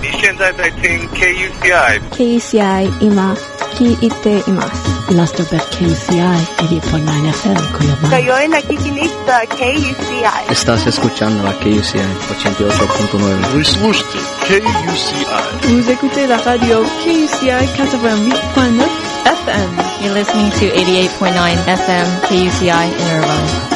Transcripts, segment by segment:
你现在在听 KUCI KUCI 今聞いています。 Ilustobet KUCI 88.9 FM Cuyabán. Kayo'y nakikinig sa KUCI. Estás escuchando la KUCI 88.9. Вы слушаете KUCI. Vous écoutez la radio KUCI 88.9 FM. You're listening to 88.9 FM KUCI in Irvine.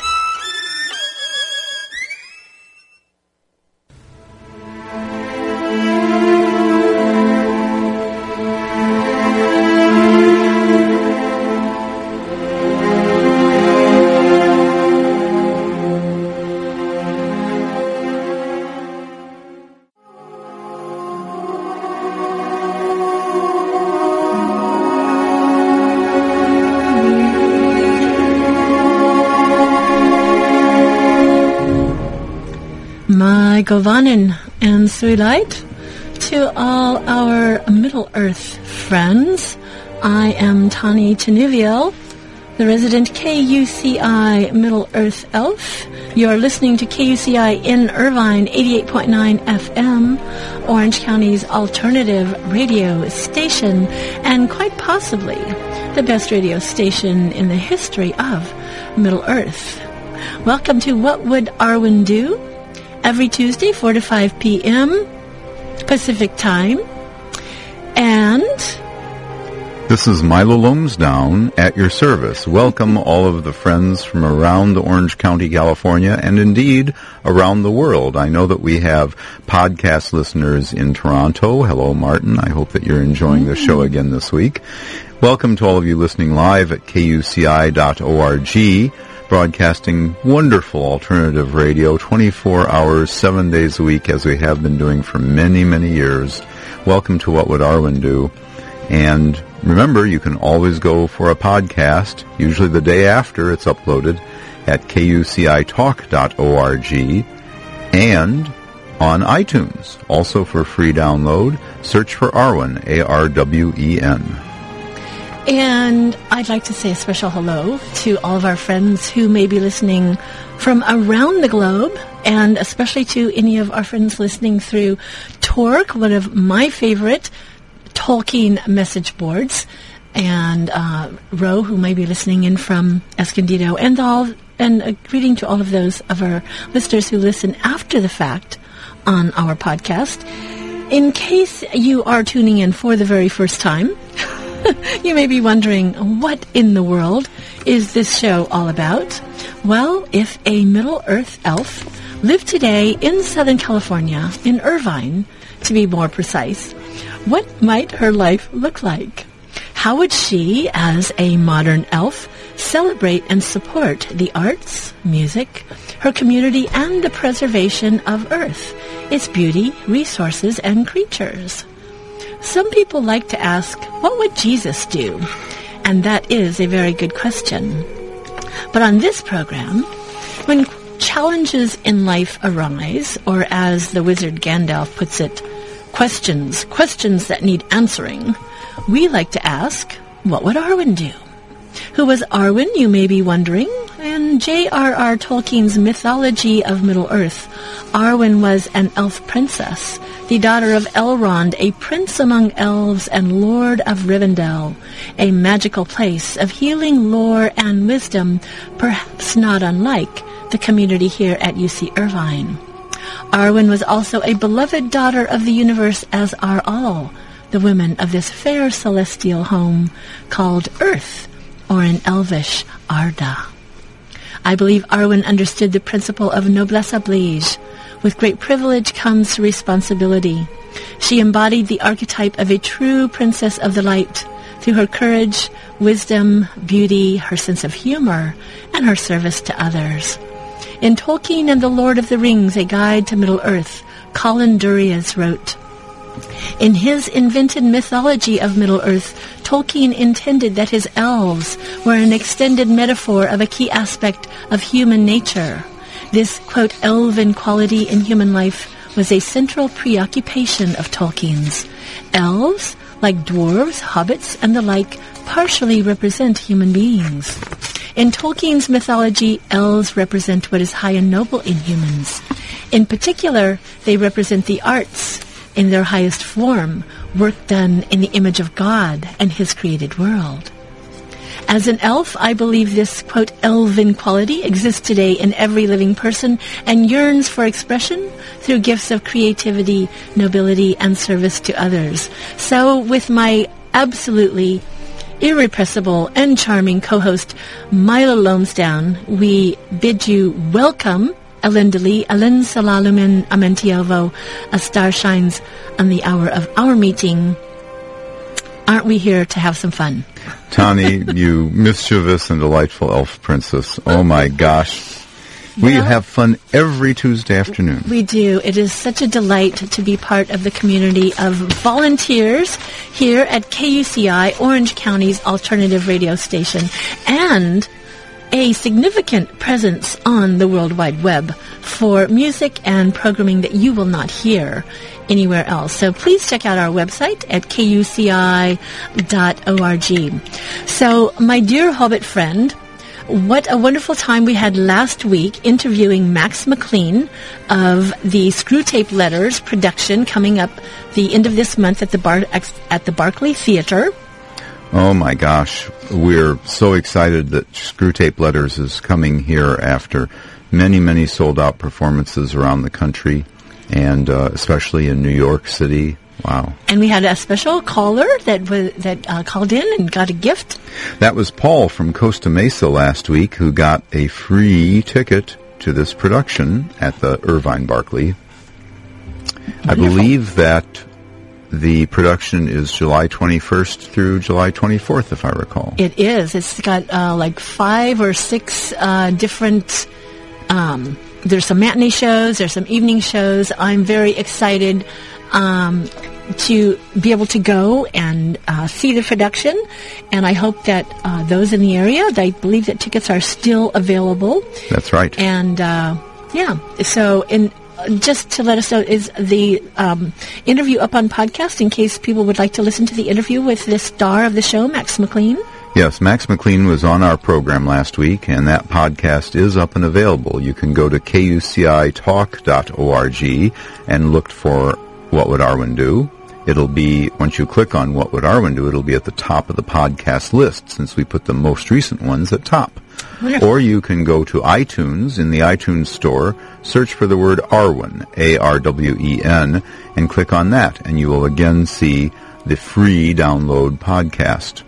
Govanen and Suilite, to all our Middle Earth friends, I am Tani Tenuviel, the resident KUCI Middle Earth Elf. You are listening to KUCI in Irvine 88.9 FM, Orange County's alternative radio station, and quite possibly the best radio station in the history of Middle Earth. Welcome to What Would Arwen Do? Every Tuesday, 4 to 5 p.m. Pacific Time. And This is Milo Lomsdown at your service. Welcome all of the friends from around Orange County, California, and indeed around the world. I know that we have podcast listeners in Toronto. Hello, Martin. I hope that you're enjoying the show again this week. Welcome to all of you listening live at kuci.org, broadcasting wonderful alternative radio 24 hours, 7 days a week as we have been doing for many, many years. Welcome to What Would Arwen Do? And remember, you can always go for a podcast, usually the day after it's uploaded, at kucitalk.org and on iTunes. Also for free download, search for Arwen, A-R-W-E-N. And I'd like to say a special hello to all of our friends who may be listening from around the globe, and especially to any of our friends listening through TORC, one of my favorite Tolkien message boards, and uh, Ro, who may be listening in from Escondido, and all, and a greeting to all of those of our listeners who listen after the fact on our podcast. In case you are tuning in for the very first time, you may be wondering, what in the world is this show all about? Well, if a Middle Earth elf lived today in Southern California, in Irvine, to be more precise, what might her life look like? How would she, as a modern elf, celebrate and support the arts, music, her community, and the preservation of Earth, its beauty, resources, and creatures? Some people like to ask, what would Jesus do? And that is a very good question. But on this program, when challenges in life arise, or as the wizard Gandalf puts it, questions, questions that need answering, we like to ask, what would Arwen do? Who was Arwen, you may be wondering? In J.R.R. Tolkien's mythology of Middle-earth, Arwen was an elf princess, the daughter of Elrond, a prince among elves and lord of Rivendell, a magical place of healing lore and wisdom, perhaps not unlike the community here at UC Irvine. Arwen was also a beloved daughter of the universe, as are all the women of this fair celestial home called Earth, or in Elvish, Arda. I believe Arwen understood the principle of noblesse oblige. With great privilege comes responsibility. She embodied the archetype of a true princess of the light through her courage, wisdom, beauty, her sense of humor, and her service to others. In Tolkien and the Lord of the Rings, A Guide to Middle-earth, Colin Duriez wrote, In his invented mythology of Middle-earth, Tolkien intended that his elves were an extended metaphor of a key aspect of human nature. This, quote, elven quality in human life was a central preoccupation of Tolkien's. Elves, like dwarves, hobbits, and the like, partially represent human beings. In Tolkien's mythology, elves represent what is high and noble in humans. In particular, they represent the arts in their highest form, work done in the image of God and his created world. As an elf, I believe this, quote, elven quality exists today in every living person and yearns for expression through gifts of creativity, nobility, and service to others. So with my absolutely irrepressible and charming co-host Milo Lomsdown, we bid you welcome Elendali, Elen Salalumin Amentiovo, a star shines on the hour of our meeting. Aren't we here to have some fun? Tani, you mischievous and delightful elf princess. Oh my gosh. We Well- have fun every Tuesday afternoon. We do. It is such a delight to be part of the community of volunteers here at KUCI, Orange County's alternative radio station, and a significant presence on the World Wide Web for music and programming that you will not hear anywhere else. So please check out our website at kuci.org. So, my dear Hobbit friend, what a wonderful time we had last week interviewing Max McLean of the Screwtape Letters production coming up the end of this month at the Bar- at the Barclay Theater. Oh my gosh. We're so excited that Screwtape Letters is coming here after many, many sold out performances around the country and uh, especially in New York City. Wow. And we had a special caller that was, that uh, called in and got a gift. That was Paul from Costa Mesa last week who got a free ticket to this production at the Irvine Barclay. I believe that the production is July 21st through July 24th, if I recall. It is. It's got uh, like five or six uh, different. Um, there's some matinee shows. There's some evening shows. I'm very excited um, to be able to go and uh, see the production, and I hope that uh, those in the area. I believe that tickets are still available, That's right. and uh, yeah. So in. Just to let us know, is the um, interview up on podcast in case people would like to listen to the interview with the star of the show, Max McLean? Yes, Max McLean was on our program last week, and that podcast is up and available. You can go to kucitalk.org and look for What Would Arwen Do? It'll be, once you click on What Would Arwen Do, it'll be at the top of the podcast list, since we put the most recent ones at top. Or you can go to iTunes in the iTunes store, search for the word Arwen, A-R-W-E-N, and click on that, and you will again see the free download podcast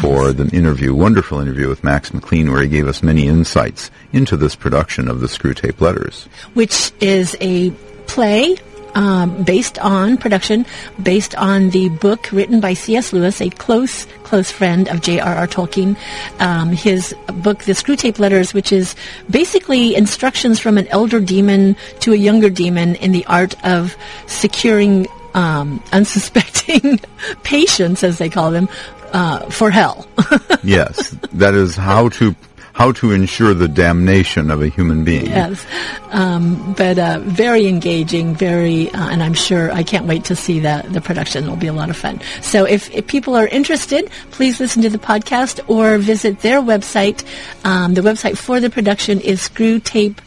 for the interview, wonderful interview with Max McLean, where he gave us many insights into this production of the Screwtape Letters. which is a play um, based on production, based on the book written by C.S. Lewis, a close, close friend of J.R.R. Tolkien. Um, his book, The Screwtape Letters, which is basically instructions from an elder demon to a younger demon in the art of securing um, unsuspecting patients, as they call them, uh, for hell. yes, that is how to how to ensure the damnation of a human being. Yes, um, but uh, very engaging, very, uh, and I'm sure I can't wait to see the the production. It'll be a lot of fun. So if, if people are interested, please listen to the podcast or visit their website. Um, the website for the production is screwtape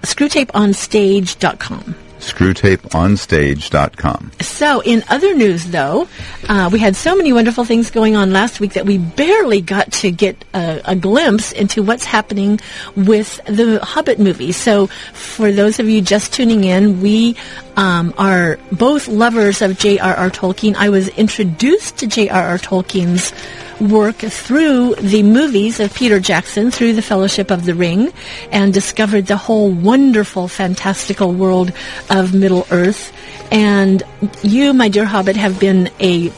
screwtapeonstage.com. Screwtapeonstage.com. So, in other news, though, uh, we had so many wonderful things going on last week that we barely got to get a, a glimpse into what's happening with the Hobbit movie. So, for those of you just tuning in, we um, are both lovers of J.R.R. Tolkien. I was introduced to J.R.R. Tolkien's work through the movies of Peter Jackson, through the Fellowship of the Ring, and discovered the whole wonderful, fantastical world of Middle Earth. And you, my dear Hobbit, have been a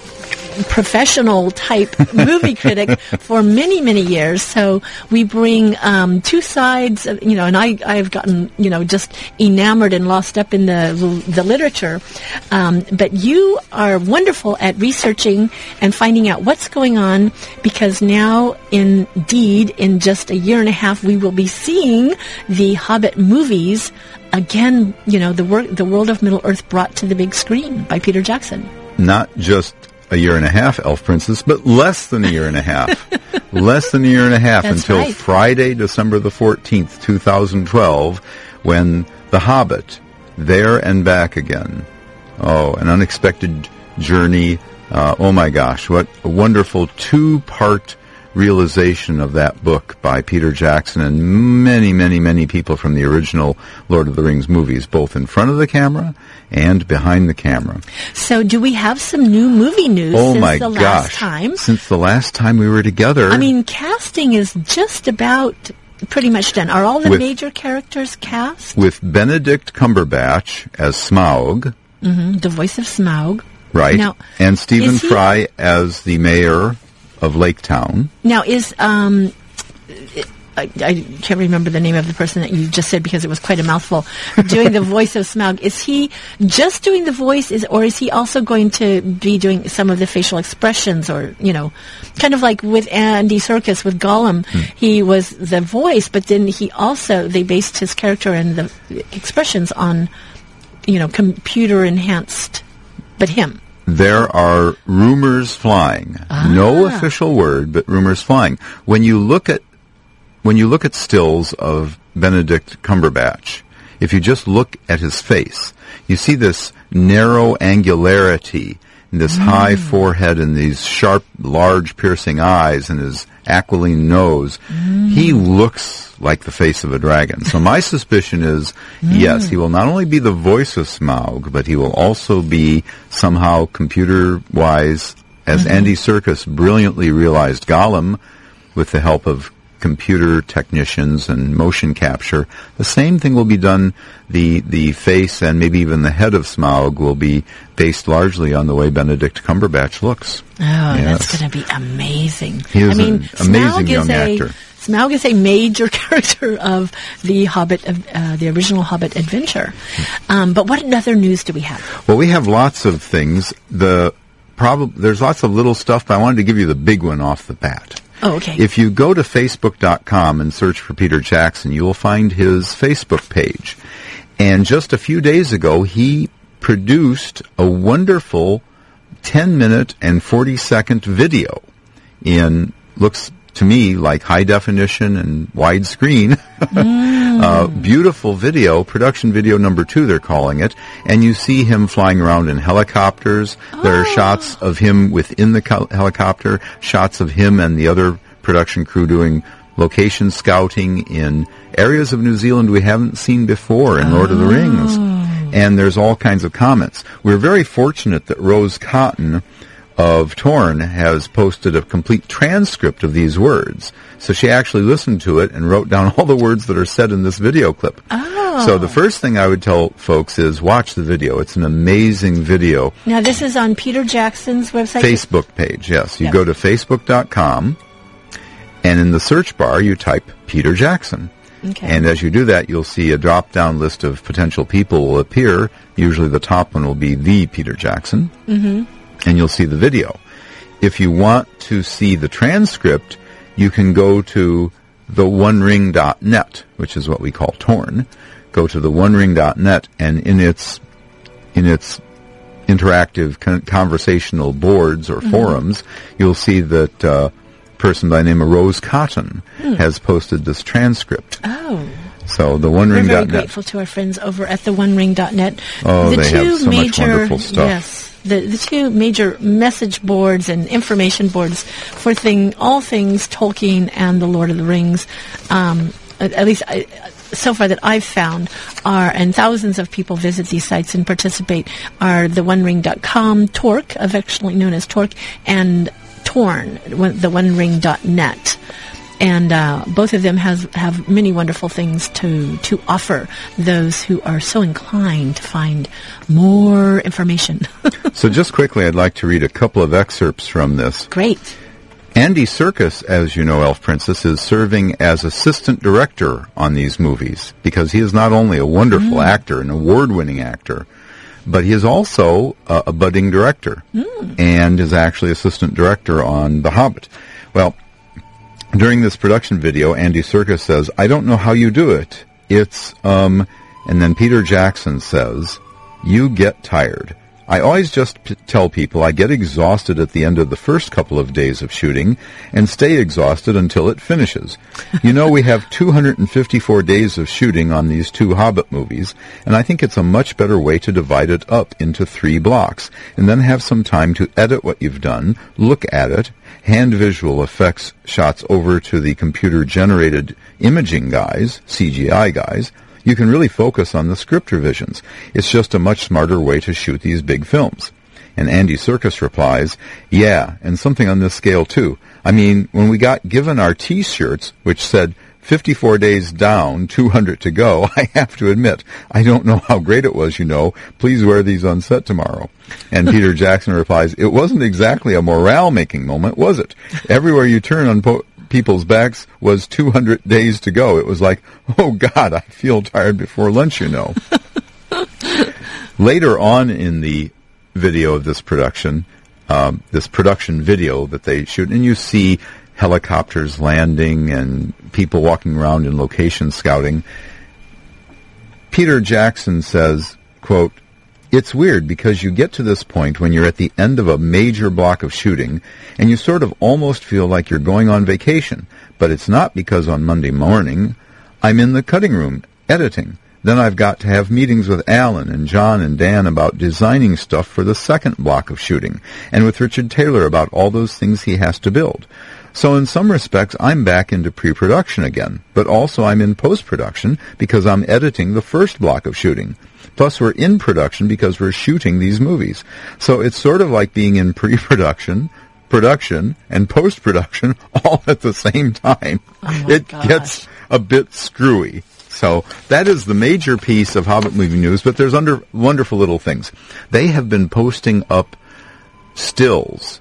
professional type movie critic for many, many years. So we bring um, two sides, of, you know, and I, I've gotten, you know, just enamored and lost up in the, the literature. Um, but you are wonderful at researching and finding out what's going on because now, indeed, in just a year and a half, we will be seeing the Hobbit movies again, you know, the, wor- the world of Middle Earth brought to the big screen by Peter Jackson. Not just a year and a half, Elf Princess, but less than a year and a half. less than a year and a half That's until right. Friday, December the 14th, 2012, when The Hobbit, There and Back Again. Oh, an unexpected journey. Uh, oh my gosh, what a wonderful two-part realization of that book by Peter Jackson and many, many, many people from the original Lord of the Rings movies, both in front of the camera and behind the camera. So, do we have some new movie news Oh since my the gosh. last time? Since the last time we were together. I mean, casting is just about pretty much done. Are all the With- major characters cast? with Benedict Cumberbatch as Smaug, hmm The voice of Smaug. right? Now, and Stephen he- Fry as the mayor of Lake Town. Now, is um, I, I can't remember the name of the person that you just said because it was quite a mouthful. Doing the voice of Smaug, is he just doing the voice, is or is he also going to be doing some of the facial expressions, or you know, kind of like with Andy Serkis with Gollum, he was the voice, but then he also they based his character and the expressions on, you know, computer enhanced, but him. There are rumors flying. No Ah. official word, but rumors flying. When you look at when you look at stills of Benedict Cumberbatch, if you just look at his face, you see this narrow angularity, this high forehead, and these sharp, large, piercing eyes, and his aquiline nose. Mm. He looks like the face of a dragon. So my suspicion is, mm. yes, he will not only be the voice of Smaug, but he will also be somehow computer-wise, as mm-hmm. Andy Serkis brilliantly realized Gollum, with the help of computer technicians and motion capture. The same thing will be done. The the face and maybe even the head of Smaug will be based largely on the way Benedict Cumberbatch looks. Oh, Yes. that's going to be amazing. He is I mean, an amazing Smaug young is a. Smaug is a major character of the Hobbit, uh, the original Hobbit adventure. Um, but what other news do we have? Well, we have lots of things. The prob- there's lots of little stuff, but I wanted to give you the big one off the bat. Oh, okay. If you go to facebook.com and search for Peter Jackson, you will find his Facebook page. And just a few days ago, he produced a wonderful 10 minute and 40 second video in, looks to me like high definition and widescreen. Mm. Uh, beautiful video, production video number two, they're calling it. And you see him flying around in helicopters. There are shots of him within the co- helicopter, shots of him and the other production crew doing location scouting in areas of New Zealand we haven't seen before in Lord of the Rings. And there's all kinds of comments. We're very fortunate that Rose Cotton of Torn has posted a complete transcript of these words. So she actually listened to it and wrote down all the words that are said in this video clip. Oh. So the first thing I would tell folks is watch the video. It's an amazing video. Now, this is on Peter Jackson's website. Facebook page, yes. You Yeah. go to facebook.com and in the search bar you type Peter Jackson. Okay. And as you do that, you'll see a drop-down list of potential people will appear. Usually the top one will be the Peter Jackson. Mm-hmm. And you'll see the video. If you want to see the transcript, you can go to the onering.net, which is what we call torn. Go to the onering.net and in its, in its interactive con- conversational boards or forums, you'll see that uh, person by the name of Rose Cotton has posted this transcript. oh. So the We're very grateful to our friends over at the OneRing.net. Oh, the they have two so much major, wonderful stuff. Yes, the the two major message boards and information boards for thing all things Tolkien and the Lord of the Rings. Um, at, at least I, so far that I've found are, and thousands of people visit these sites and participate, are the OneRing.com, TORC, affectionately known as TORC, and Torn, the OneRing.net. and uh, both of them has have many wonderful things to to offer those who are so inclined to find more information. so, just quickly, I'd like to read a couple of excerpts from this. Great. Andy Serkis, as you know, Elf Princess, is serving as assistant director on these movies because he is not only a wonderful mm. actor, an award-winning actor, but he is also a, a budding director mm. and is actually assistant director on The Hobbit. Well, during this production video, Andy Serkis says, I don't know how you do it. It's, um, and then Peter Jackson says, you get tired. I always just p- tell people I get exhausted at the end of the first couple of days of shooting and stay exhausted until it finishes. you know, we have 254 days of shooting on these two Hobbit movies, and I think it's a much better way to divide it up into three blocks, and then have some time to edit what you've done, look at it, hand visual effects shots over to the computer generated imaging guys, CGI guys, you can really focus on the script revisions. It's just a much smarter way to shoot these big films. And Andy Serkis replies, yeah, and something on this scale too. I mean, when we got given our T-shirts, which said 54 days down, 200 to go, I have to admit, I don't know how great it was, you know. Please wear these on set tomorrow. And Peter Jackson replies, it wasn't exactly a morale-making moment, was it? Everywhere you turn on po- people's backs was 200 days to go. It was like, oh God, I feel tired before lunch, you know. Later on in the video of this production, um, this production video that they shoot, and you see helicopters landing and people walking around in location scouting. Peter Jackson says, quote, it's weird because you get to this point when you're at the end of a major block of shooting and you sort of almost feel like you're going on vacation. But it's not because on Monday morning I'm in the cutting room editing. Then I've got to have meetings with Alan and John and Dan about designing stuff for the second block of shooting and with Richard Taylor about all those things he has to build. So in some respects, I'm back into pre-production again, but also I'm in post-production because I'm editing the first block of shooting. Plus, we're in production because we're shooting these movies. So it's sort of like being in pre-production, production, and post-production all at the same time. Oh it gosh. gets a bit screwy. So that is the major piece of Hobbit movie news, but there's under wonderful little things. They have been posting up stills,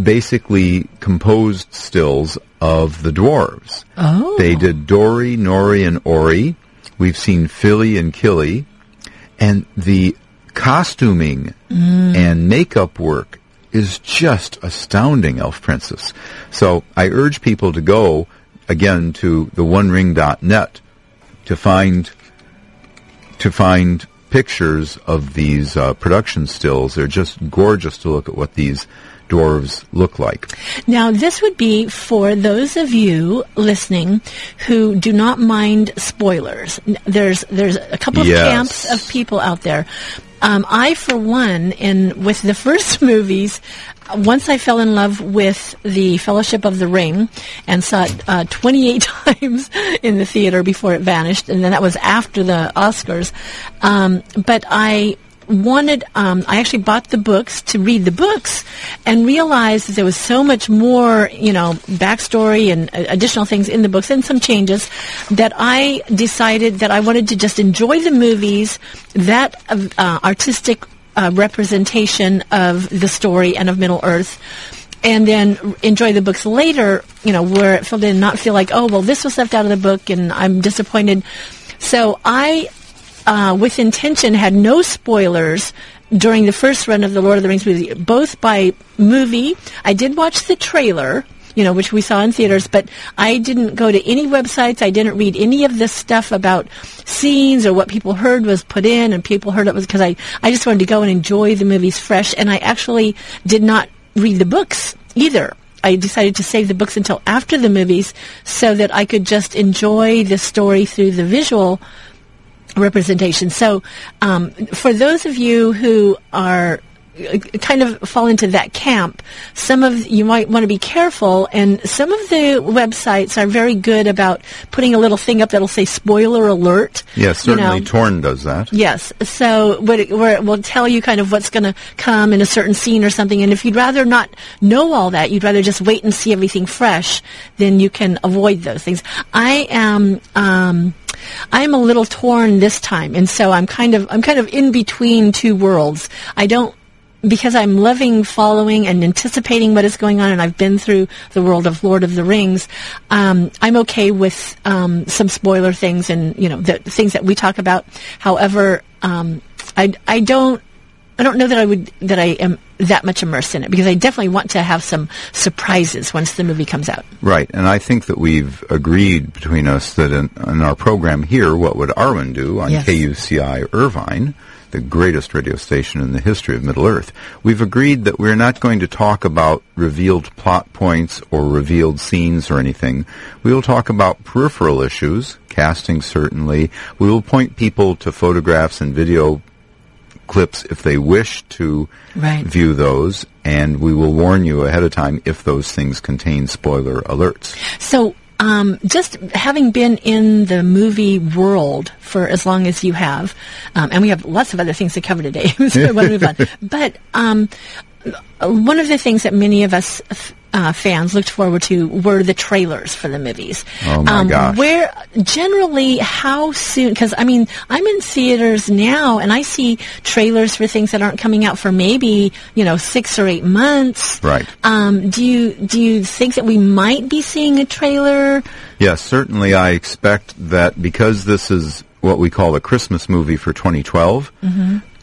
basically composed stills of the dwarves. Oh. They did Dori, Nori, and Ori. We've seen Fili and Kili and the costuming mm. and makeup work is just astounding, Elf Princess. So I urge people to go again to the onering.net to find to find pictures of these uh, production stills. They're just gorgeous to look at what these dwarves look like. Now, this would be for those of you listening who do not mind spoilers. There's there's a couple of yes. camps of people out there. Um, I, for one, in with the first movies, once I fell in love with the Fellowship of the Ring and saw it uh, 28 times in the theater before it vanished, and then that was after the Oscars. Um, but I wanted um, I actually bought the books to read the books and realized that there was so much more you know backstory and uh, additional things in the books and some changes that I decided that I wanted to just enjoy the movies that uh, artistic uh, representation of the story and of Middle Earth and then enjoy the books later, you know, where it felt in not feel like, oh, well, this was left out of the book and I'm disappointed. So I uh, with intention, had no spoilers during the first run of the Lord of the Rings movie, both by movie. I did watch the trailer, you know, which we saw in theaters, but I didn't go to any websites. I didn't read any of this stuff about scenes or what people heard was put in and people heard it was because I, I just wanted to go and enjoy the movies fresh. And I actually did not read the books either. I decided to save the books until after the movies so that I could just enjoy the story through the visual representation. So, um, for those of you who are kind of fall into that camp. Some of you might want to be careful, and some of the websites are very good about putting a little thing up that'll say "spoiler alert." Yes, you certainly know. Torn does that. Yes. So what it, where it will tell you kind of what's going to come in a certain scene or something. And if you'd rather not know all that, you'd rather just wait and see everything fresh, then you can avoid those things. I am. Um, I'm a little torn this time, and so I'm kind of I'm kind of in between two worlds. I don't because I'm loving following and anticipating what is going on, and I've been through the world of Lord of the Rings. Um, I'm okay with um, some spoiler things and you know the things that we talk about. However, um, I I don't. I don't know that I would that I am that much immersed in it because I definitely want to have some surprises once the movie comes out. Right, and I think that we've agreed between us that in, in our program here, what would Arwen do on Yes. KUCI Irvine, the greatest radio station in the history of Middle Earth? We've agreed that we're not going to talk about revealed plot points or revealed scenes or anything. We will talk about peripheral issues, casting certainly. We will point people to photographs and video clips if they wish to Right. view those, and we will warn you ahead of time if those things contain spoiler alerts. So, um, just having been in the movie world for as long as you have, um, and we have lots of other things to cover today, so to move on. But um, one of the things that many of us uh, fans looked forward to were the trailers for the movies. Oh, my um, gosh. Where generally, how soon? Because I mean, I'm in theaters now, and I see trailers for things that aren't coming out for maybe you know six or eight months. Right. Um, do you do you think that we might be seeing a trailer? Yes, certainly I expect that because this is what we call a Christmas movie for 2012,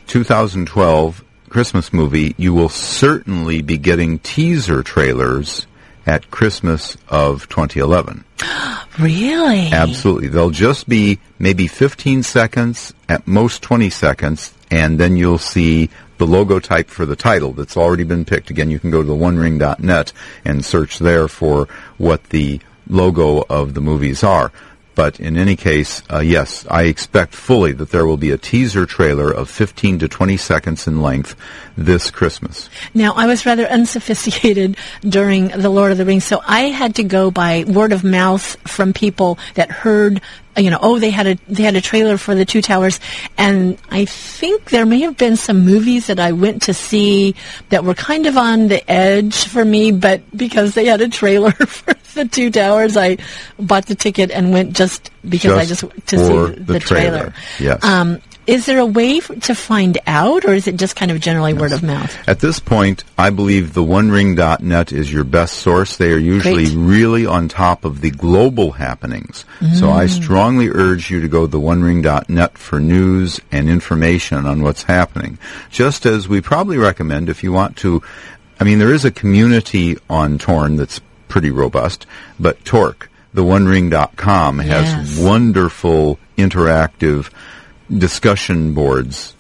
2012 Christmas movie, you will certainly be getting teaser trailers at Christmas of 2011. Really? Absolutely. They'll just be maybe 15 seconds, at most 20 seconds, and then you'll see the logo type for the title that's already been picked. Again, you can go to the onering.net and search there for what the logo of the movies are. But in any case, uh, yes, I expect fully that there will be a teaser trailer of 15 to 20 seconds in length this Christmas. Now, I was rather unsophisticated during The Lord of the Rings, so I had to go by word of mouth from people that heard, you know, oh, they had a they had a trailer for the Two Towers, and I think there may have been some movies that I went to see that were kind of on the edge for me, but because they had a trailer for the Two Towers, I bought the ticket and went just because I Just just to see the the, trailer. Yes. Um, is there a way f- to find out, or is it just kind of generally word of mouth? At this point, I believe the OneRing.net is your best source. They are usually Great. really on top of the global happenings. So I mm. strongly urge you to go to the OneRing.net for news and information on what's happening. Just as we probably recommend if you want to, I mean, there is a community on Torn that's pretty robust, but TORC, the OneRing.com has Yes. wonderful interactive discussion boards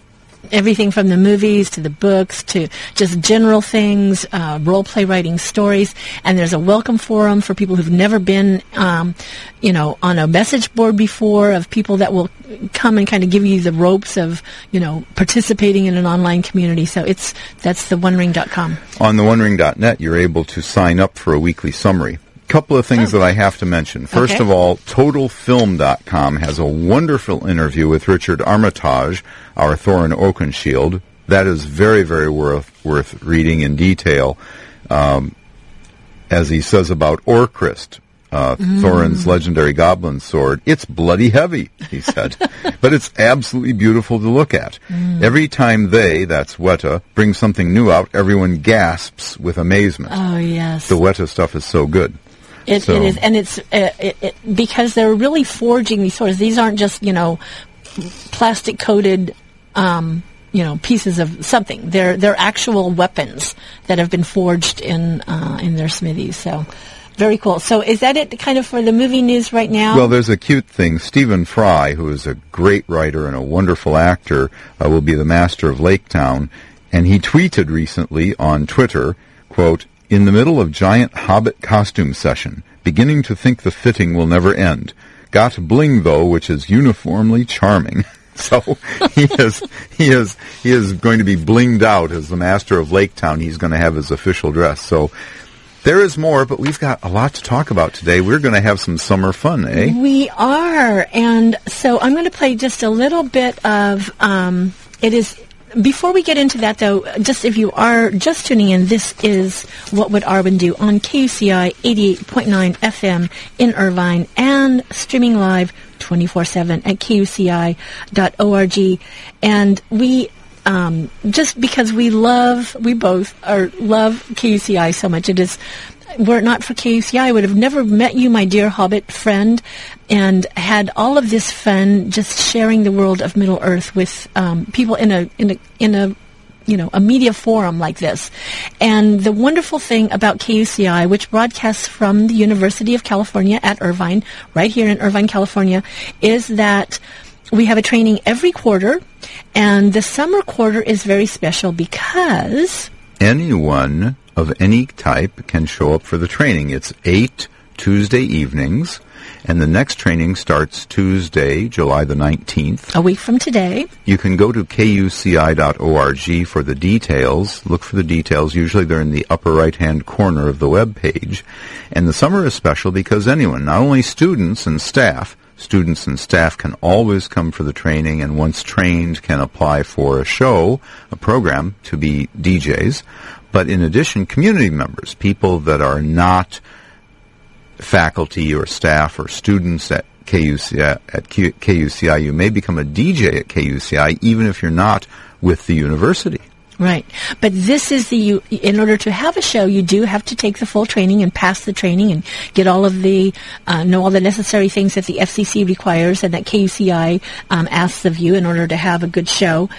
everything from the movies to the books to just general things, uh, role play writing stories. And there's a welcome forum for people who've never been, um, you know, on a message board before of people that will come and kind of give you the ropes of, you know, participating in an online community. So it's, that's the onering.com. On the OneRing.net, you're able to sign up for a weekly summary. Couple of things that I have to mention. First Okay. of all, TotalFilm.com has a wonderful interview with Richard Armitage, our Thorin Oakenshield. That is very, very worth worth reading in detail, um, as he says about Orcrist, uh, Thorin's legendary goblin sword. It's bloody heavy, he said, but it's absolutely beautiful to look at. Every time they, that's Weta, bring something new out, everyone gasps with amazement. Oh, yes. The Weta stuff is so good. It, So- it is, and it's uh, it, it, because they're really forging these swords. These aren't just you know plastic coated, um, you know, pieces of something. They're they're actual weapons that have been forged in uh, in their smithies. So very cool. So is that it, kind of for the movie news right now? Well, there's a cute thing. Stephen Fry, who is a great writer and a wonderful actor, uh, will be the master of Lake Town, and he tweeted recently on Twitter, quote, in the middle of giant hobbit costume session, beginning to think the fitting will never end. Got bling though, which is uniformly charming. So he is he is he is going to be blinged out as the master of Lake Town. He's going to have his official dress. So there is more, but we've got a lot to talk about today. We're going to have some summer fun, eh? We are, and so I'm going to play just a little bit of. Um, it is before we get into that, though, just if you are just tuning in, this is What Would Arwen Do on KUCI 88.9 FM in Irvine and streaming live 24-7 at kuci.org. And we um, just because we love, we both are love KUCI so much. It is, were it not for KUCI, I would have never met you, my dear Hobbit friend, and had all of this fun just sharing the world of Middle Earth with um, people in a in a in a you know, a media forum like this. And the wonderful thing about KUCI, which broadcasts from the University of California at Irvine, right here in Irvine, California, is that we have a training every quarter, and the summer quarter is very special because anyone of any type can show up for the training. It's eight Tuesday evenings, and the next training starts Tuesday, July the 19th. A week from today. You can go to kuci.org for the details. Look for the details. Usually they're in the upper right-hand corner of the web page. And the summer is special because anyone, not only students and staff, students and staff can always come for the training and once trained can apply for a show, a program to be DJs. But in addition, community members, people that are not faculty or staff or students at KUCI, at KUCI, you may become a DJ at KUCI even if you're not with the university. Right. But this is the, you, in order to have a show, you do have to take the full training and pass the training and get all of the, uh, know all the necessary things that the FCC requires and that KUCI um, asks of you in order to have a good show.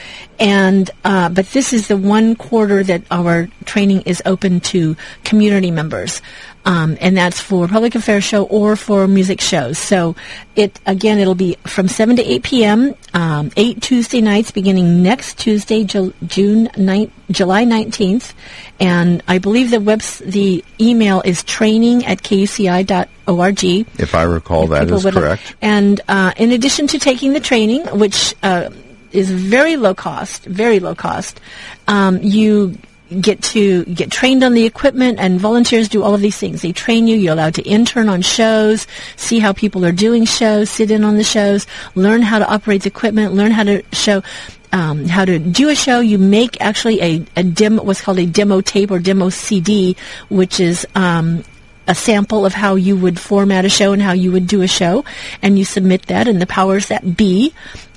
And, uh, but this is the one quarter that our training is open to community members. Um, and that's for public affairs show or for music shows. So it again, it'll be from seven to eight p.m. Um, eight Tuesday nights, beginning next Tuesday, Ju- June 9, July nineteenth, and I believe the webs the email is training at kuci.org. If I recall, if that is correct. And uh, in addition to taking the training, which uh, is very low cost, very low cost, um, you get to get trained on the equipment and volunteers do all of these things. They train you. You're allowed to intern on shows, see how people are doing shows, sit in on the shows, learn how to operate the equipment, learn how to show um, how to do a show. You make actually a, a demo, what's called a demo tape or demo CD, which is um, a sample of how you would format a show and how you would do a show, and you submit that, and the powers that be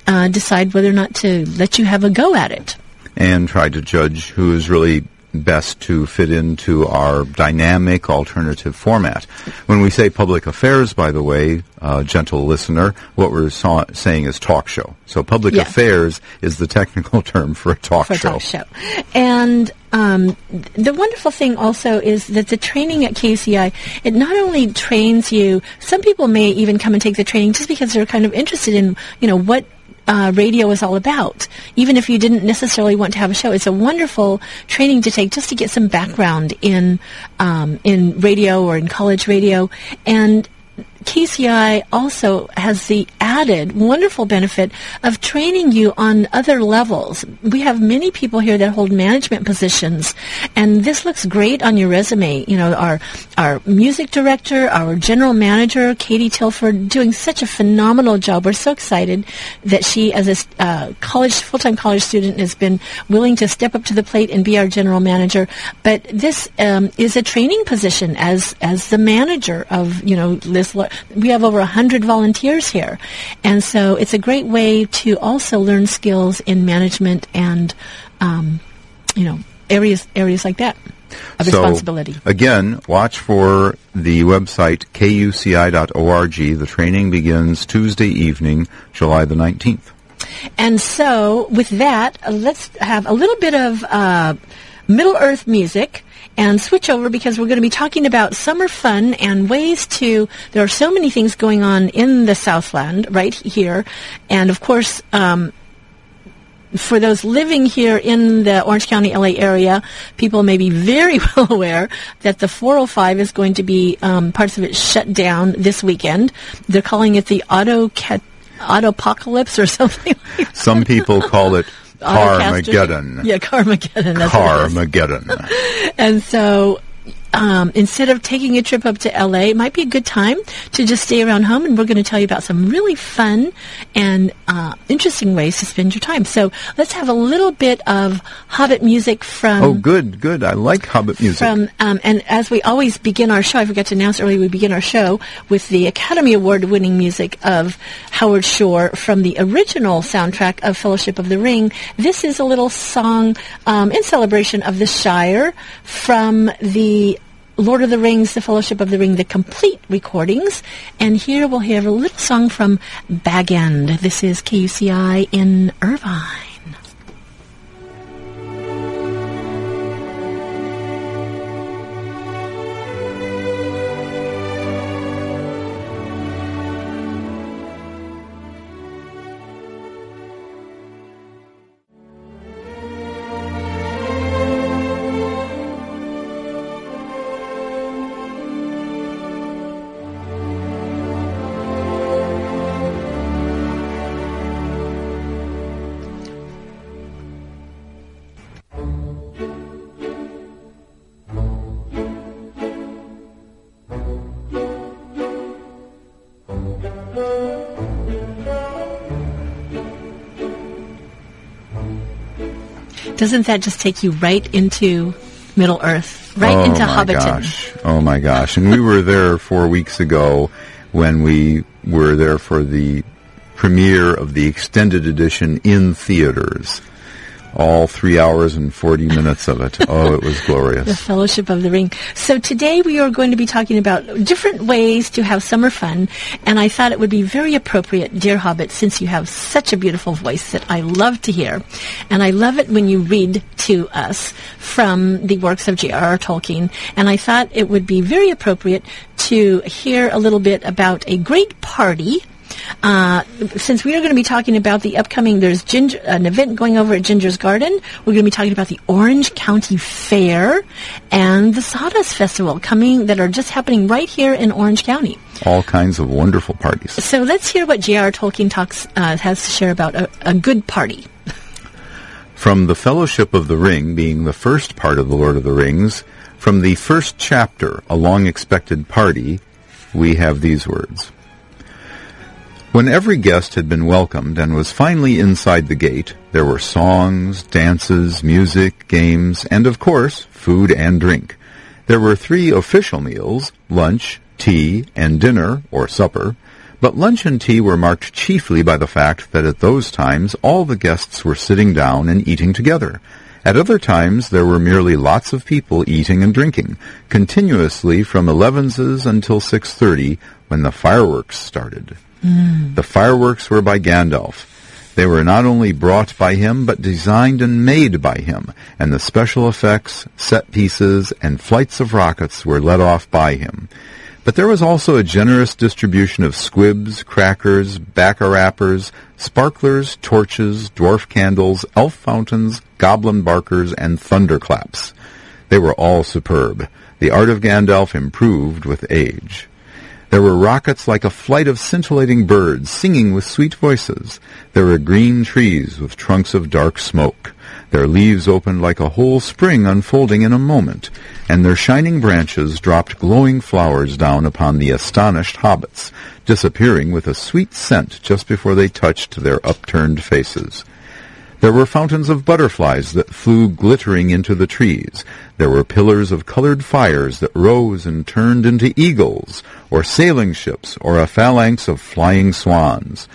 uh, decide whether or not to let you have a go at it and try to judge who is really best to fit into our dynamic alternative format. When we say public affairs, by the way, uh, gentle listener, what we're saw- saying is talk show. So public affairs is the technical term for a talk for show. A talk show. And um, the wonderful thing also is that the training at KCI, it not only trains you, some people may even come and take the training just because they're kind of interested in, you know, what uh, radio is all about. Even if you didn't necessarily want to have a show, it's a wonderful training to take just to get some background in um, in radio or in college radio. And KUCI also has the added wonderful benefit of training you on other levels. We have many people here that hold management positions, and this looks great on your resume. You know, our our music director, our general manager, Katie Tilford, doing such a phenomenal job. We're so excited that she, as a uh, college full time college student, has been willing to step up to the plate and be our general manager. But this um, is a training position as as the manager of you know Liz we have over 100 volunteers here. And so it's a great way to also learn skills in management and, um, you know, areas, areas like that of so, responsibility. Again, watch for the website kuci.org. The training begins Tuesday evening, July the 19th. And so, with that, uh, let's have a little bit of uh, Middle Earth music and switch over because we're going to be talking about summer fun and ways to. There are so many things going on in the Southland right here, and of course. Um, for those living here in the Orange County, LA area, people may be very well aware that the 405 is going to be um, parts of it shut down this weekend. They're calling it the auto cat autopocalypse or something. Like Some people call it. Carmageddon. Yeah, Carmageddon. That's what it is. Carmageddon. And so um, instead of taking a trip up to LA, it might be a good time to just stay around home. And we're going to tell you about some really fun and uh, interesting ways to spend your time. So let's have a little bit of Hobbit music from. oh, good, good. I like Hobbit music. From um, and as we always begin our show, I forgot to announce earlier, we begin our show with the Academy Award-winning music of Howard Shore from the original soundtrack of Fellowship of the Ring. This is a little song um, in celebration of the Shire from the Lord of the Rings, The Fellowship of the Ring, the complete recordings. And here we'll hear a little song from Bag End. This is KUCI in Irvine. Doesn't that just take you right into Middle Earth, right oh into my Hobbiton? gosh! Oh my gosh! And we were there four weeks ago when we were there for the premiere of the extended edition in theaters. All three hours and forty minutes of it. Oh, it was glorious. The. Fellowship of the Ring. So today we are going to be talking about different ways to have summer fun, and I thought it would be very appropriate, dear Hobbit, since you have such a beautiful voice that I love to hear, and I love it when you read to us from the works of J.R.R. Tolkien, and I thought it would be very appropriate to hear a little bit about a great party uh, since we are going to be talking about the upcoming, there's Ginger, an event going over at Ginger's Garden. We're going to be talking about the Orange County Fair and the Sawdust Festival coming that are just happening right here in Orange County. All kinds of wonderful parties. So let's hear what J.R. Tolkien talks uh, has to share about a, a good party. From the Fellowship of the Ring being the first part of the Lord of the Rings, from the first chapter, A Long Expected Party, we have these words. When every guest had been welcomed and was finally inside the gate, there were songs, dances, music, games, and of course, food and drink. There were three official meals, lunch, tea, and dinner, or supper, but lunch and tea were marked chiefly by the fact that at those times all the guests were sitting down and eating together. At other times there were merely lots of people eating and drinking, continuously from elevenses until six thirty, when the fireworks started. The fireworks were by Gandalf. They were not only brought by him, but designed and made by him, and the special effects, set pieces, and flights of rockets were let off by him. But there was also a generous distribution of squibs, crackers, backarappers, sparklers, torches, dwarf candles, elf fountains, goblin barkers, and thunderclaps. They were all superb. The art of Gandalf improved with age. There were rockets like a flight of scintillating birds singing with sweet voices. There were green trees with trunks of dark smoke. Their leaves opened like a whole spring unfolding in a moment, and their shining branches dropped glowing flowers down upon the astonished hobbits, disappearing with a sweet scent just before they touched their upturned faces. There were fountains of butterflies that flew glittering into the trees. There were pillars of colored fires that rose and turned into eagles, or sailing ships, or a phalanx of flying swans.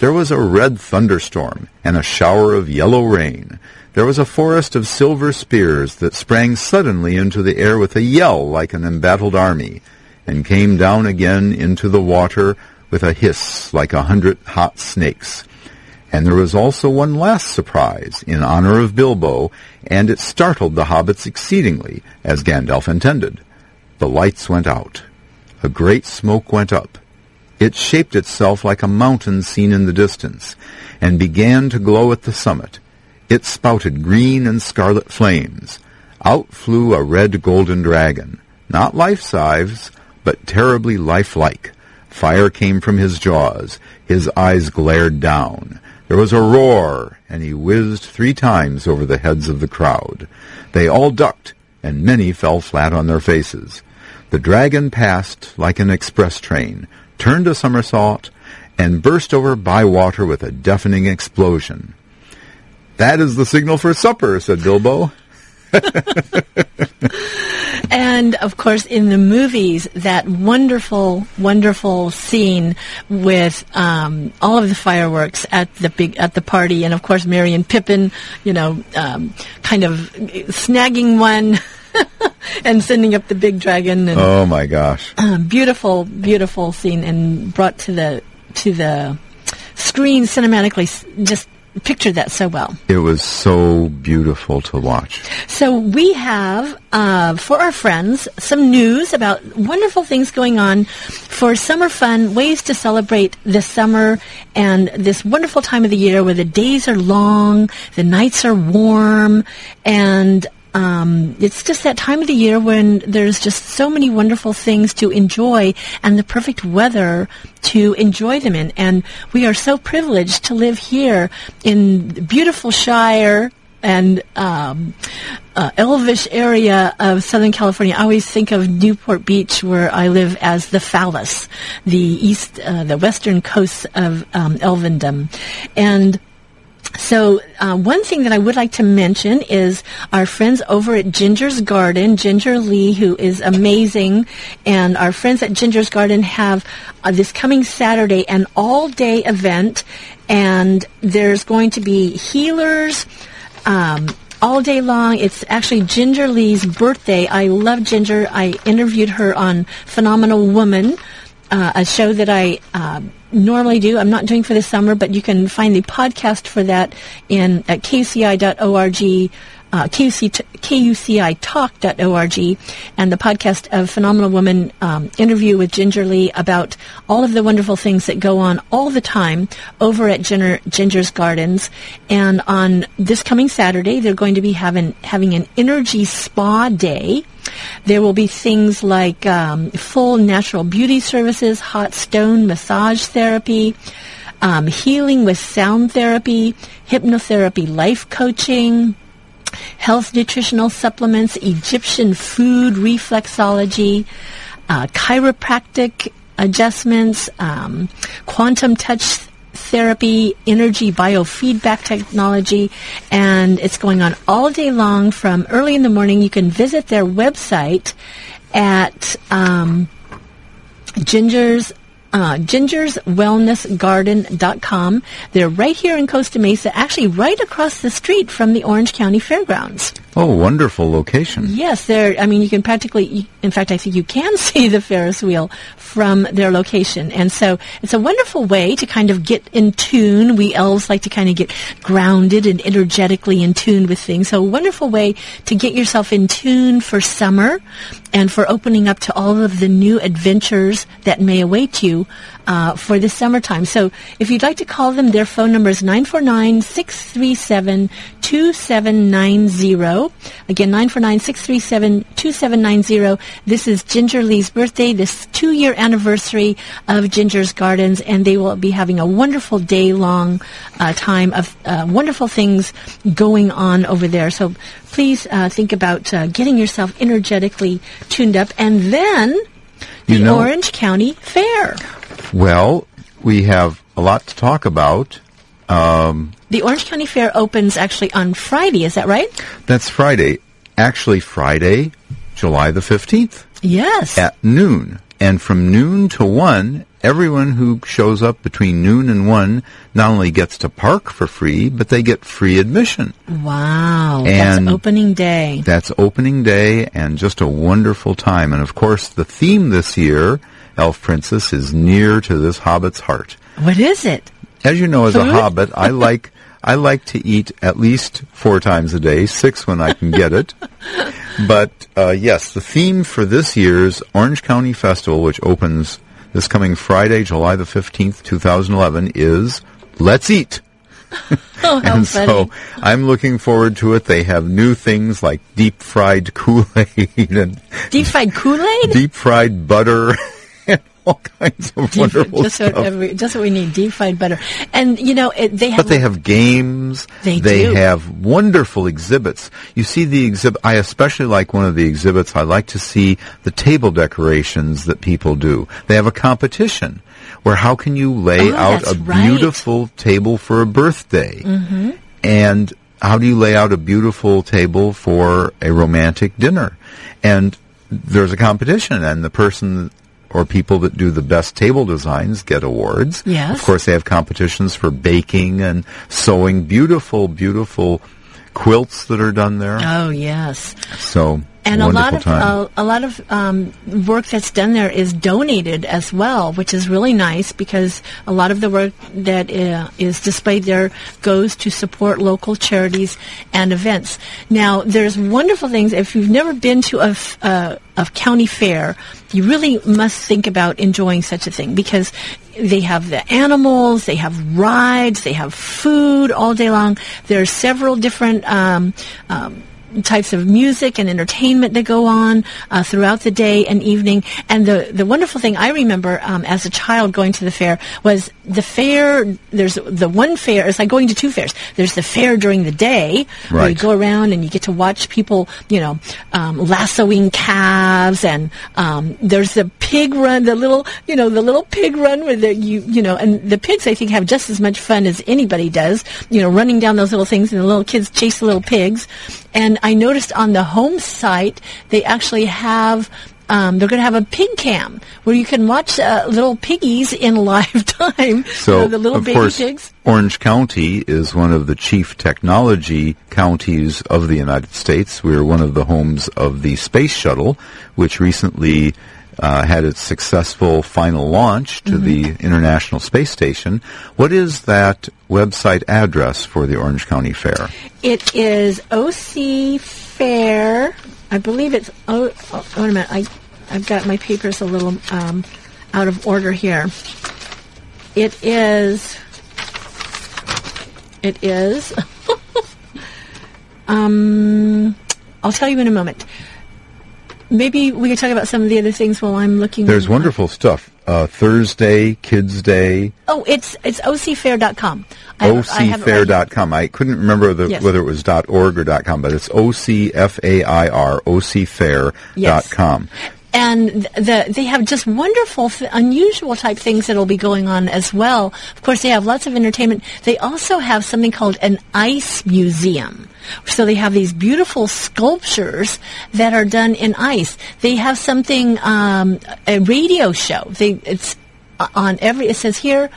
There was a red thunderstorm and a shower of yellow rain. There was a forest of silver spears that sprang suddenly into the air with a yell like an embattled army, and came down again into the water with a hiss like a hundred hot snakes. And there was also one last surprise in honor of Bilbo, and it startled the hobbits exceedingly, as Gandalf intended. The lights went out. A great smoke went up. It shaped itself like a mountain seen in the distance, and began to glow at the summit. It spouted green and scarlet flames. Out flew a red golden dragon, not life-size, but terribly lifelike, Fire came from his jaws. His eyes glared down. There was a roar, and he whizzed three times over the heads of the crowd. They all ducked, and many fell flat on their faces. The dragon passed like an express train, turned a somersault, and burst over Bywater with a deafening explosion. That is the signal for supper, said Bilbo. and of course, in the movies, that wonderful, wonderful scene with um, all of the fireworks at the big at the party, and of course, Merry and Pippin, you know, um, kind of snagging one. and sending up the big dragon. And, oh my gosh! Uh, beautiful, beautiful scene, and brought to the to the screen cinematically. Just pictured that so well. It was so beautiful to watch. So we have uh, for our friends some news about wonderful things going on for summer fun, ways to celebrate the summer and this wonderful time of the year where the days are long, the nights are warm, and um, it's just that time of the year when there's just so many wonderful things to enjoy and the perfect weather to enjoy them in. And we are so privileged to live here in beautiful Shire and um, uh, elvish area of Southern California. I always think of Newport Beach, where I live, as the Falas, the east, uh, the western coast of um, Elvendom, and so uh, one thing that I would like to mention is our friends over at Ginger's Garden, Ginger Lee, who is amazing, and our friends at Ginger's Garden have uh, this coming Saturday an all-day event, and there's going to be healers. Um, all day long. It's actually Ginger Lee's birthday. I love Ginger. I interviewed her on Phenomenal Woman, uh, a show that I uh, normally do. I'm not doing for the summer, but you can find the podcast for that in at kuci.org. Uh, KUC, kucitalk.org and the podcast of Phenomenal Woman um, interview with Ginger Lee about all of the wonderful things that go on all the time over at Ginger, Ginger's Gardens. And on this coming Saturday, they're going to be having having an energy spa day there will be things like um, full natural beauty services, hot stone massage therapy, um, healing with sound therapy, hypnotherapy, life coaching, health nutritional supplements, Egyptian food reflexology, uh, chiropractic adjustments, um, quantum touch therapy, energy biofeedback technology, and it's going on all day long from early in the morning. You can visit their website at um, Ginger's uh, gingerswellnessgarden.com. They're right here in Costa Mesa, actually right across the street from the Orange County Fairgrounds. Oh, wonderful location. Yes, there. I mean, you can practically, in fact, I think you can see the Ferris wheel from their location. And so it's a wonderful way to kind of get in tune. We elves like to kind of get grounded and energetically in tune with things. So a wonderful way to get yourself in tune for summer and for opening up to all of the new adventures that may await you uh, for the summertime. So if you'd like to call them, their phone number is 949-637-2790. Again, 949-637-2790. This is Ginger Lee's birthday, this two-year anniversary of Ginger's Gardens, and they will be having a wonderful day-long uh, time of uh, wonderful things going on over there. So please uh, think about uh, getting yourself energetically tuned up. And then the You know- Orange County Fair. Well, we have a lot to talk about. Um, The Orange County Fair opens actually on Friday, is that right? that's Friday. Actually, Friday, July the 15th Yes. at noon. And from noon to 1, everyone who shows up between noon and 1 not only gets to park for free, but they get free admission. Wow. And- that's opening day. That's opening day and just a wonderful time. And of course, the theme this year, Elf Princess, is near to this hobbit's heart. What is it? As you know, as a hobbit, I like I like to eat at least four times a day, six when I can get it. But uh, yes, the theme for this year's Orange County Festival, which opens this coming Friday, July the fifteenth, two thousand eleven, is "Let's Eat." Oh, how and funny. so I'm looking forward to it. They have new things like deep fried Kool Aid and Deep fried Kool-Aid? deep fried butter all kinds of Deep- wonderful just stuff. What every, just what we need, deep fried butter. And, you know, it, they have... But they have games. They do. have wonderful exhibits. You see the exhibit. I especially like one of the exhibits. I like to see the table decorations that people do. They have a competition where how can you lay Oh, out a right. beautiful table for a birthday, Mm-hmm. and how do you lay out a beautiful table for a romantic dinner, and there's a competition, and the person. Or people that do the best table designs get awards. Yes. Of course, they have competitions for baking and sewing. Beautiful, beautiful quilts that are done there. Oh, yes. so and a lot of uh, a lot of um, work that's done there is donated as well, which is really nice because a lot of the work that uh, is displayed there goes to support local charities and events. Now, there's wonderful things. If you've never been to a, f- uh, a county fair, you really must think about enjoying such a thing because they have the animals, they have rides, they have food all day long. There are several different um, um, types of music and entertainment that go on uh, throughout the day and evening. And the the wonderful thing I remember um, as a child going to the fair was the fair. There's the one fair. It's like going to two fairs. There's the fair during the day where you go around and you get to watch people, you know, um, lassoing calves, and um, there's the pig run, the little, you know, the little pig run where the, you, you know, and the pigs I think have just as much fun as anybody does, you know, running down those little things, and the little kids chase the little pigs. And I noticed on the home site they actually have. Um, they're going to have a pig cam where you can watch uh, little piggies in live time. So, the little of baby course, pigs. Orange County is one of the chief technology counties of the United States. We are one of the homes of the space shuttle, which recently uh, had its successful final launch to the International Space Station. What is that website address for the Orange County Fair? It is OC Fair. I believe it's. Oh, oh wait a minute. I, I've got my papers a little um, out of order here. It is. It is. um, I'll tell you in a moment. Maybe we could talk about some of the other things while I'm looking. There's wonderful stuff. Uh, Thursday, Kids Day, Oh, it's it's ocfair.com. I have- I have it right here. ocfair.com. I couldn't remember the, Yes. whether it was .org or .com, but it's O-C-F-A-I-R, ocfair.com. and the, they have just wonderful, th- unusual type things that'll be going on as well. Of course, they have lots of entertainment. They also have something called an ice museum. So they have these beautiful sculptures that are done in ice. They have something, um, a radio show. They it's uh, on every. It says here,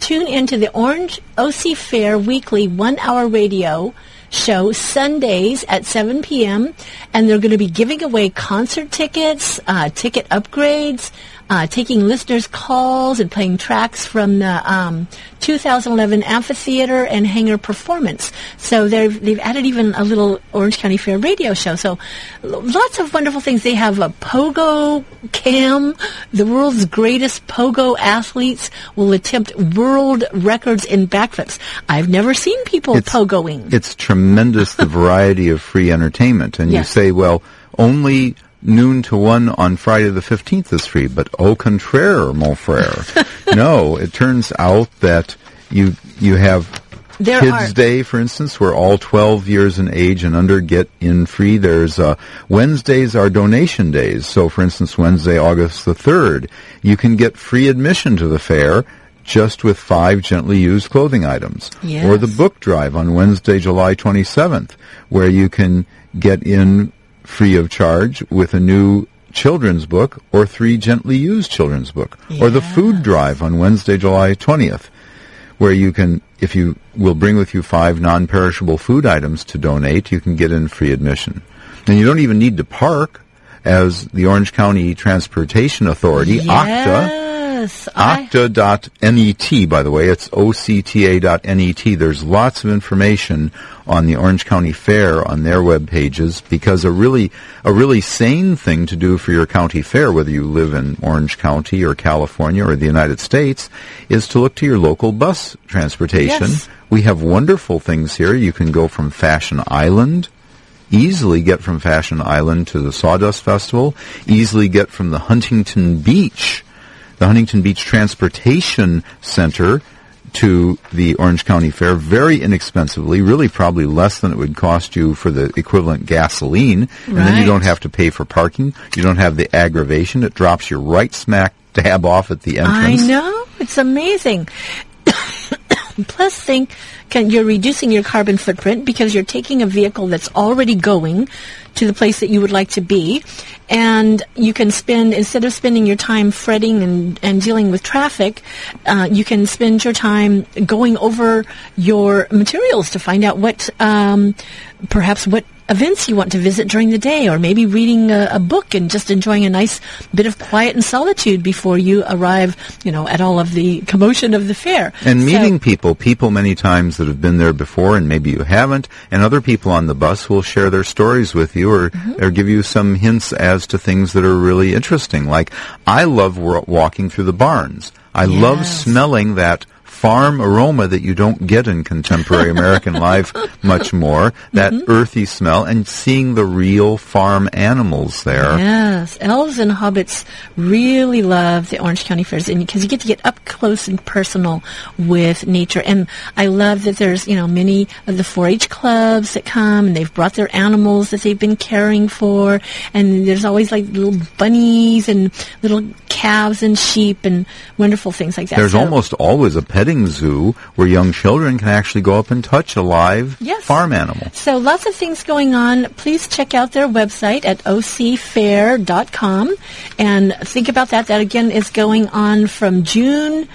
tune into the Orange OC Fair weekly one-hour radio show Sundays at 7 p.m. and they're going to be giving away concert tickets, uh, ticket upgrades, uh, taking listeners' calls and playing tracks from the um, 2011 amphitheater and hangar performance. So they've they've added even a little Orange County Fair radio show. So lots of wonderful things. They have a pogo cam. The world's greatest pogo athletes will attempt world records in backflips. I've never seen people It's- pogoing. It's tremendous the variety of free entertainment. And Yes. you say, well, only noon to one on Friday the 15th is free, but au contraire, mon frere. no, it turns out that you, you have There Kids are- Day, for instance, where all 12 years in age and under get in free. There's uh, Wednesdays are donation days. So, for instance, Wednesday, August the 3rd, you can get free admission to the fair just with five gently used clothing items. Yes. Or the book drive on Wednesday, July 27th, where you can get in free of charge with a new children's book or three gently used children's book. Or the food drive on Wednesday, July 20th where you can, if you will bring with you five non-perishable food items to donate, you can get in free admission. And you don't even need to park, as the Orange County Transportation Authority, OCTA, Yes, octa.net, by the way, it's octa.net. There's lots of information on the Orange County Fair on their web pages because a really, a really sane thing to do for your county fair, whether you live in Orange County or California or the United States, is to look to your local bus transportation. Yes. We have wonderful things here. You can go from Fashion Island, easily get from Fashion Island to the Sawdust Festival, easily get from the Huntington Beach the Huntington Beach Transportation Center to the Orange County Fair very inexpensively, really probably less than it would cost you for the equivalent gasoline. And then you don't have to pay for parking. You don't have the aggravation. It drops you right smack dab off at the entrance. I know. It's amazing. Plus, think can, you're reducing your carbon footprint because you're taking a vehicle that's already going to the place that you would like to be, and you can spend instead of spending your time fretting and, and dealing with traffic, uh, you can spend your time going over your materials to find out what um, perhaps what events you want to visit during the day, or maybe reading a, a book and just enjoying a nice bit of quiet and solitude before you arrive, you know, at all of the commotion of the fair. And So- meeting people, people many times that have been there before and maybe you haven't, and other people on the bus will share their stories with you or, Mm-hmm. or give you some hints as to things that are really interesting. Like, I love walking through the barns. I love smelling that farm aroma that you don't get in contemporary American life much more, that Mm-hmm. earthy smell, and seeing the real farm animals there. Yes, elves and hobbits really love the Orange County fairs, and because you get to get up close and personal with nature. And I love that there's you know many of the 4-H clubs that come, and they've brought their animals that they've been caring for, and there's always like little bunnies and little calves and sheep and wonderful things like that. There's So- almost always a petting zoo where young children can actually go up and touch a live Yes. farm animal. So lots of things going on. Please check out their website at ocfair.com and think about that. That again is going on from June,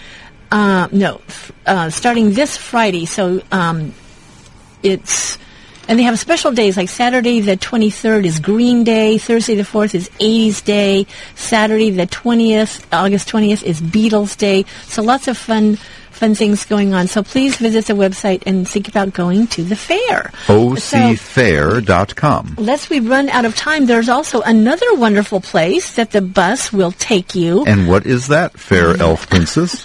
uh, no, uh, starting this Friday. So um, it's and they have special days like Saturday the 23rd is Green Day, Thursday the 4th is 80s Day, Saturday the 20th, August 20th is Beatles Day. So lots of fun fun things going on. So please visit the website and think about going to the fair. So- ocfair.com. Lest we run out of time, there's also another wonderful place that the bus will take you. And what is that, fair elf princess?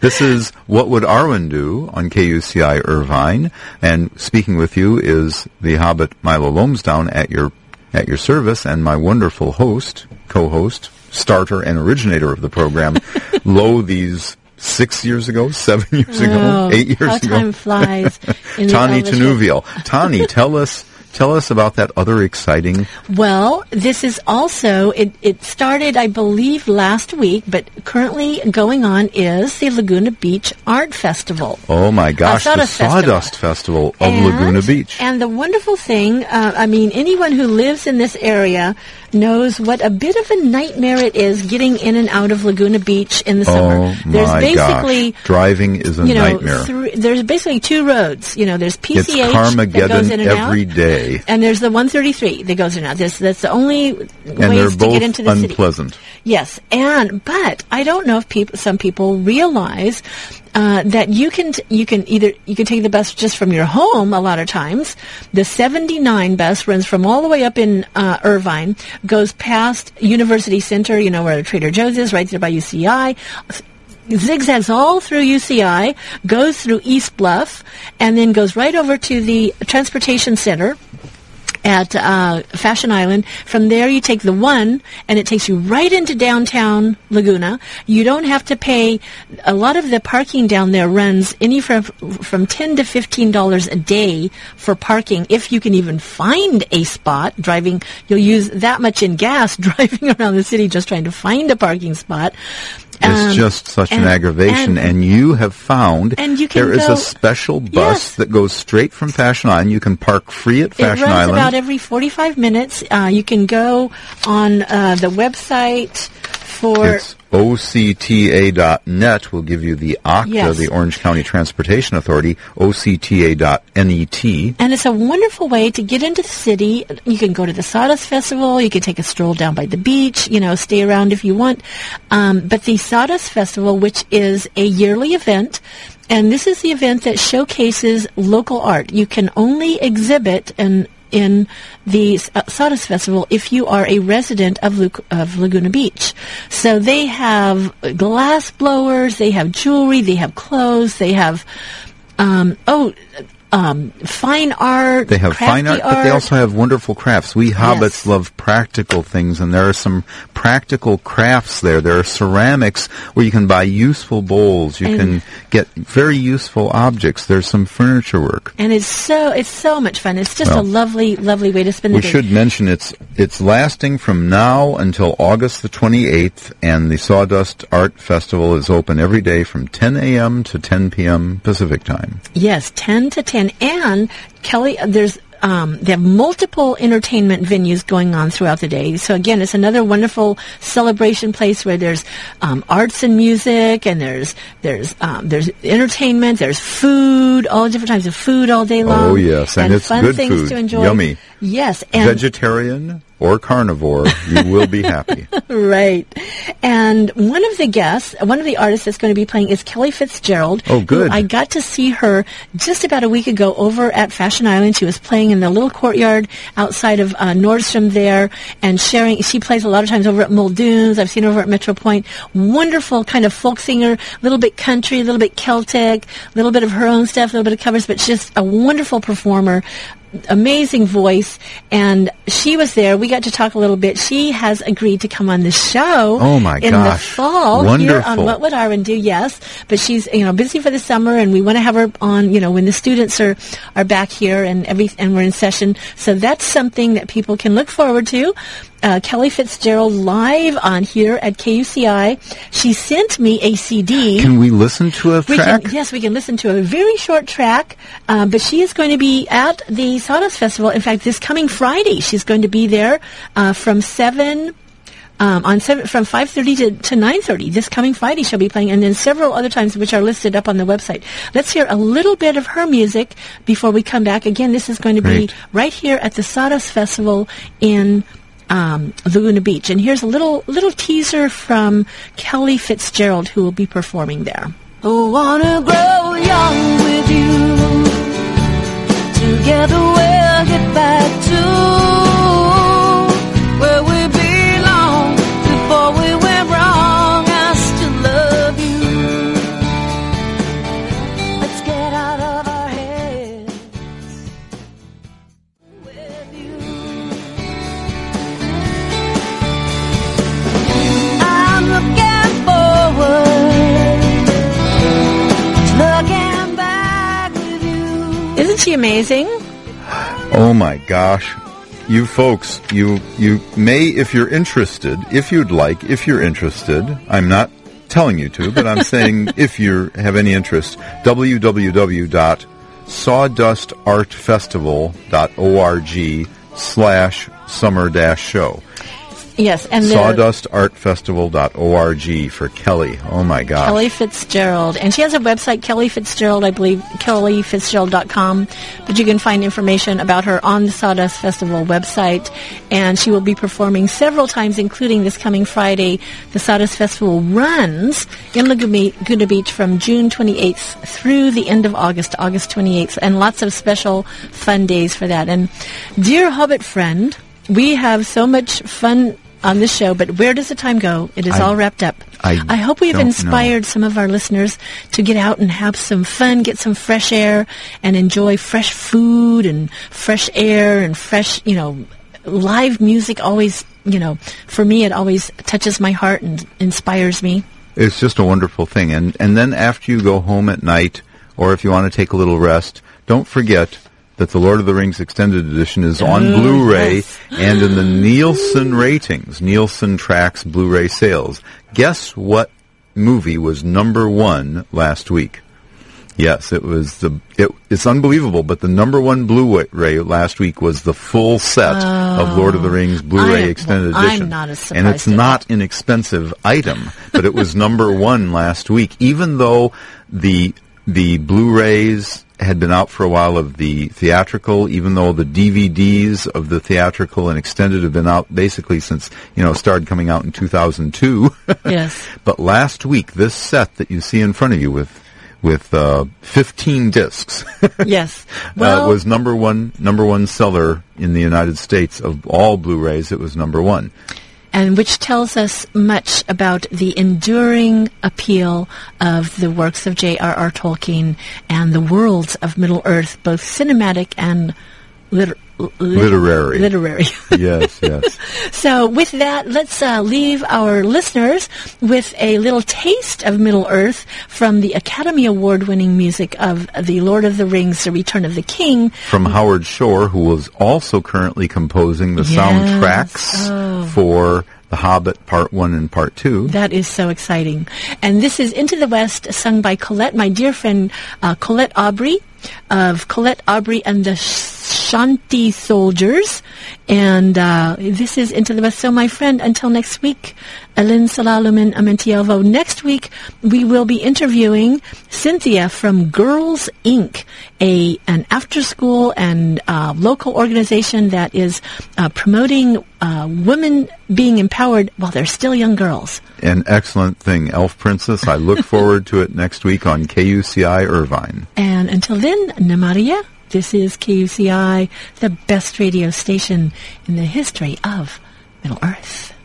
this is What Would Arwen Do on KUCI Irvine. And speaking with you is the Hobbit Milo Lomsdown at your at your service and my wonderful host, co-host, starter and originator of the program, Lo these six years ago, seven years ago, oh, eight years how ago. time flies. in Tani Tanuvial. Tani, tell us tell us about that other exciting Well, this is also, it, it started, I believe, last week, but currently going on is the Laguna Beach Art Festival. Oh my gosh, the Sawdust Festival. Sawdust Festival of And- Laguna Beach. And the wonderful thing, uh, I mean, anyone who lives in this area knows what a bit of a nightmare it is getting in and out of Laguna Beach in the summer. Oh There's my basically gosh. Driving is a you know, nightmare. three, there's basically two roads. You know, there's PCH it's that goes in and every out, day. And there's the 133 that goes in out. This, that's the only And ways to get into the city. unpleasant. Yes, and but I don't know if people, some people realize uh, that you can t- you can either you can take the bus just from your home. A lot of times, the 79 bus runs from all the way up in uh, Irvine, goes past University Center, you know where Trader Joe's is, right there by UCI. Zigzags all through UCI, goes through East Bluff, and then goes right over to the transportation center at uh, Fashion Island. From there, you take the one, and it takes you right into downtown Laguna. You don't have to pay. A lot of the parking down there runs any from from ten to fifteen dollars a day for parking, if you can even find a spot. Driving, you'll use that much in gas driving around the city just trying to find a parking spot. It's Um, just such an aggravation, and- and, you have found And you can there is go- a special bus Yes. that goes straight from Fashion Island. You can park free at Fashion Island. It runs Island. about every 45 minutes. Uh, you can go on uh, the website for it's OCTA.net will give you the OCTA, Yes. the Orange County Transportation Authority, OCTA.net. And it's a wonderful way to get into the city. You can go to the Sawdust Festival. You can take a stroll down by the beach. You know, stay around if you want. Um, but the Sawdust Festival, which is a yearly event, and this is the event that showcases local art. You can only exhibit and in the uh, Sawdust Festival if you are a resident of, Lu- of Laguna Beach. So they have glass blowers, they have jewelry, they have clothes, they have um, oh, um, fine art. They have fine art, crafty but they also have wonderful crafts. We hobbits love practical things, and there are some practical crafts there. There are ceramics where you can buy useful bowls. You And- can get very useful objects. There's some furniture work. and it's so it's so much fun. It's just Well, a lovely, lovely way to spend the We day. should mention it's it's lasting from now until August the 28th, and the Sawdust Art Festival is open every day from 10 a.m. to 10 p.m. Pacific time. Yes, 10 to 10. And Kelly, there's um, they have multiple entertainment venues going on throughout the day. So again, it's another wonderful celebration place where there's um, arts and music, and there's there's um, there's entertainment, there's food, all different types of food all day long. Oh, yes, and it's fun good things food. to enjoy. Yummy. Yes, and Vegetarian or carnivore, you will be happy. right. And one of the guests, one of the artists that's going to be playing is Kelly Fitzgerald. Oh, good. I got to see her just about a week ago over at Fashion Island. She was playing in the little courtyard outside of uh, Nordstrom there and sharing. She plays a lot of times over at Muldoon's. I've seen her over at Metro Pointe. Wonderful kind of folk singer, a little bit country, a little bit Celtic, a little bit of her own stuff, a little bit of covers, but just a wonderful performer amazing voice and she was there. We got to talk a little bit. She has agreed to come on the show Oh, my in gosh. the fall here on what would Arwen do yes. But she's you know busy for the summer and we want to have her on you know when the students are are back here and every and we're in session. So that's something that people can look forward to uh, Kelly Fitzgerald live on here at KUCI she sent me a CD Can we listen to a we track? Can, yes, we can listen to a very short track, uh, but she is going to be at the Sawdust Festival. In fact, this coming Friday, she's going to be there uh, from seven. Um, on seven, from 5.30 to, to 9.30 this coming friday she'll be playing and then several other times which are listed up on the website let's hear a little bit of her music before we come back again this is going to Great. be right here at the sawdust festival in um, laguna beach and here's a little little teaser from kelly fitzgerald who will be performing there Oh, wanna grow young with you. Together we'll Isn't she amazing? Oh my gosh. You folks, you you may if you're interested, if you'd like, if you're interested, I'm not telling you to, but I'm saying if you have any interest, www.sawdustartfestival.org slash summer dash show. Yes, and Sawdustartfestival.org for Kelly. Oh my God, Kelly Fitzgerald. And she has a website, Kelly Fitzgerald, I believe, kellyfitzgerald.com. But you can find information about her on the Sawdust Festival website. And she will be performing several times, including this coming Friday. The Sawdust Festival runs in Laguna Beach from June 28th through the end of August, August 28th. And lots of special fun days for that. And dear Hobbit friend, we have so much fun on this show, but where does the time go? It is I- all wrapped up. I hope we've don't know. inspired some of our listeners to get out and have some fun, get some fresh air, and enjoy fresh food and fresh air and fresh, you know, live music. Always, you know, for me, it always touches my heart and inspires me. It's just a wonderful thing. And and then after you go home at night, or if you want to take a little rest, don't forget that the Lord of the Rings Extended Edition is on Oh, Blu-ray yes. and in the Nielsen ratings. Nielsen tracks Blu-ray sales. Guess what movie was number one last week? Yes, it was the. It, it's unbelievable, but the number one Blu-ray last week was the full set of Lord of the Rings Blu-ray am- Extended well, Edition, and it's not an expensive item, but it was number one last week. Even though the the Blu-rays had been out for a while of the theatrical, even though the DVDs of the theatrical and extended have been out basically since you know started coming out in 2002. Yes. But last week, this set that you see in front of you with with uh, 15 discs Yes. uh, was number one number one seller in the United States of all Blu-rays. It was number one. And which tells us much about the enduring appeal of the works of J.R.R. Tolkien and the worlds of Middle Earth, both cinematic and liter- lit- Literary. Literary. yes, yes. So with that, let's uh, leave our listeners with a little taste of Middle Earth from the Academy Award-winning music of The Lord of the Rings: The Return of the King. From Howard Shore, who was also currently composing the Yes. soundtracks Oh. for The Hobbit Part 1 and Part 2. That is so exciting. And this is Into the West, sung by Colette, my dear friend uh, Colette Aubrey of Colette Aubrey and the Shanti Soldiers. And uh, this is Into the West. So, my friend, until next week, Elin Salalumin Amentielvo. Next week, we will be interviewing Cynthia from Girls Inc., a an after school and uh, local organization that is uh, promoting uh, women being empowered while they're still young girls. An excellent thing. Elf Princess, I look forward to it next week on KUCI Irvine. And until then, Namárië, this is KUCI, the best radio station in the history of Middle Earth.